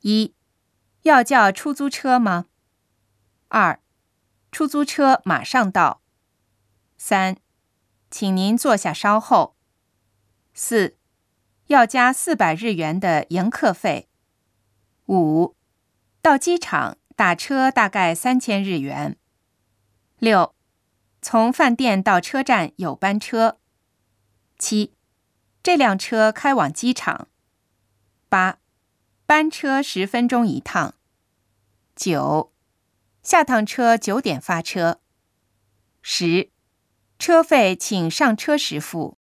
一，要叫出租车吗？二，出租车马上到。三，请您坐下稍后。四，要加四百日元的迎客费。五，到机场打车大概三千日元。六，从饭店到车站有班车。七，这辆车开往机场。八，班车十分钟一趟。九，下趟车九点发车。十，车费请上车时付。